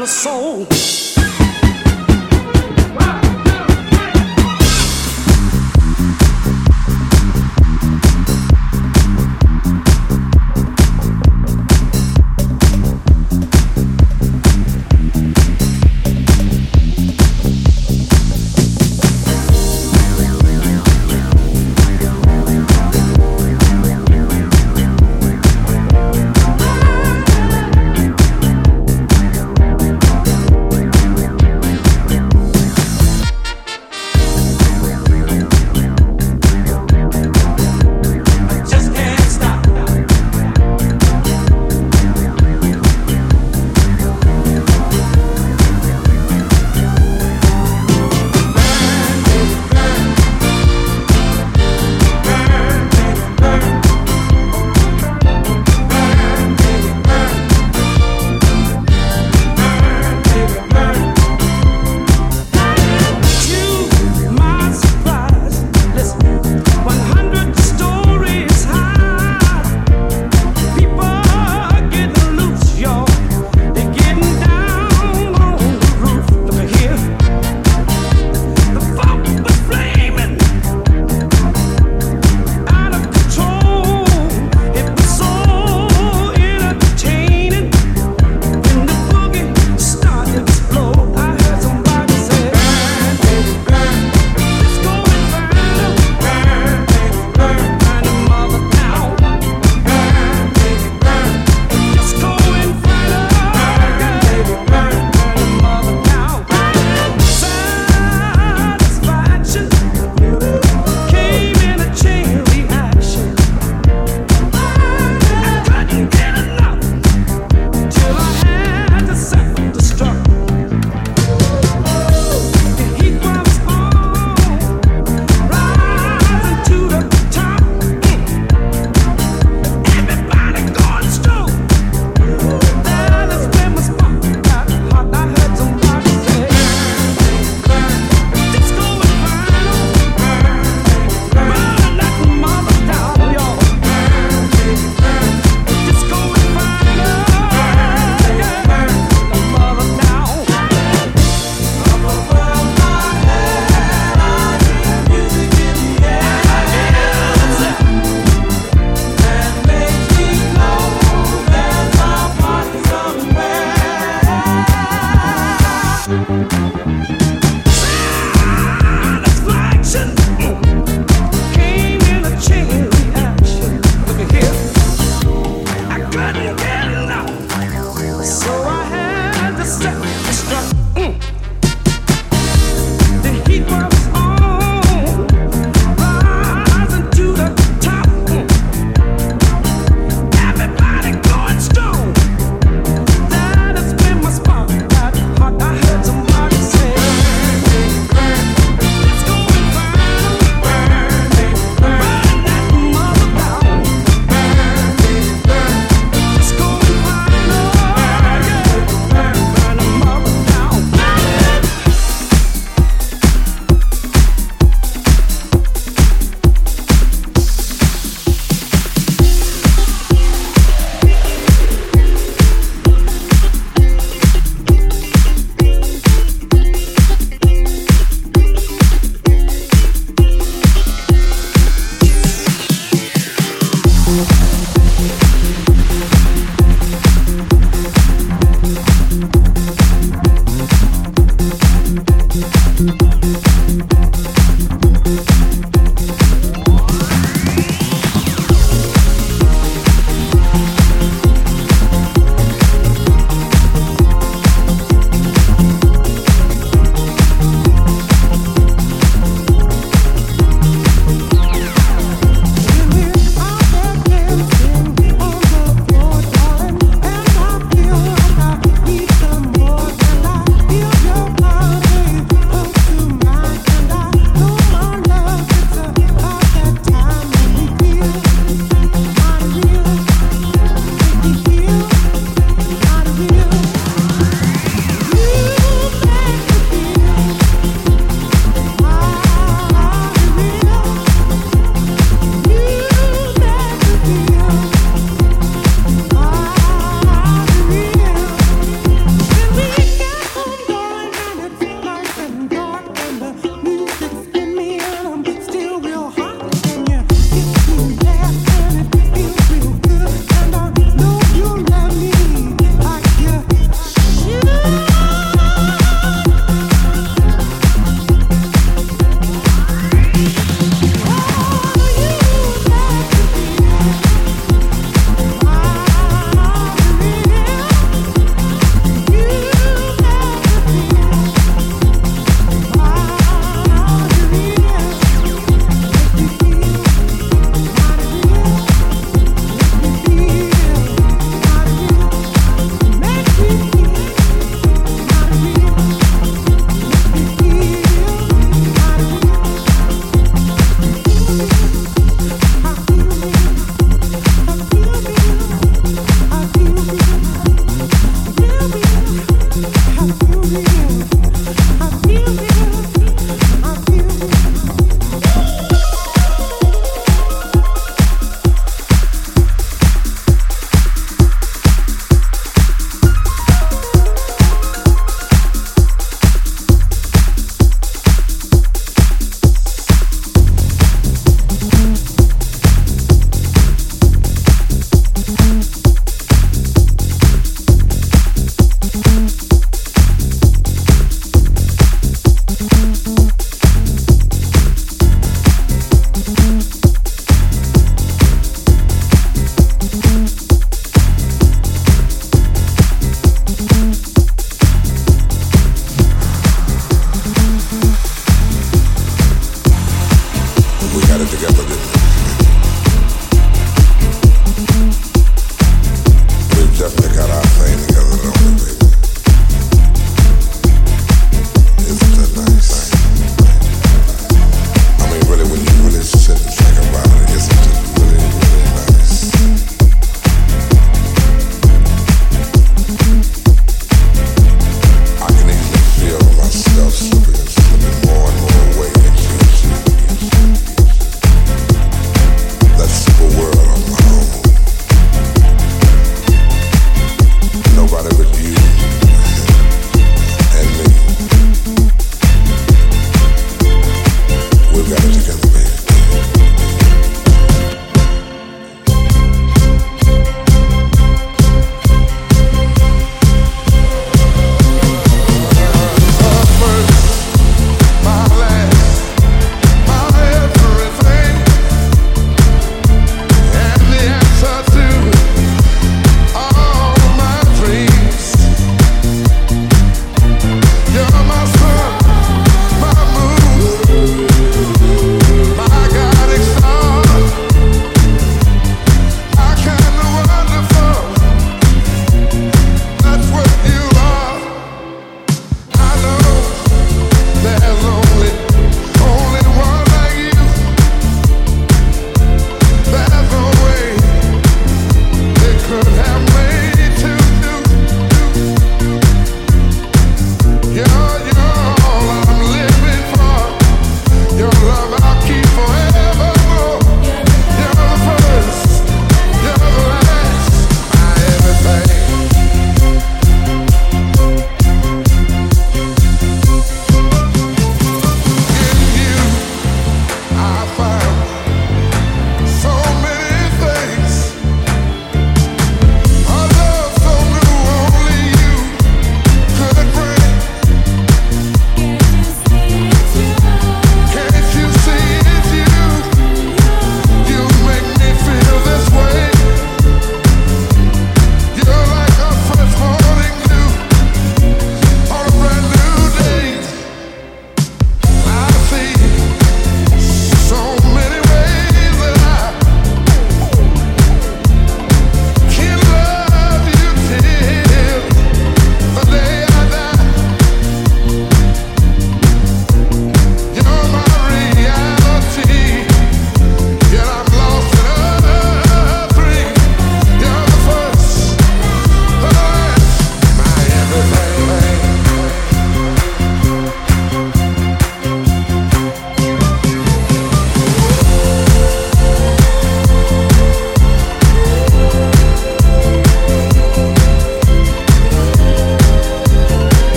the soul.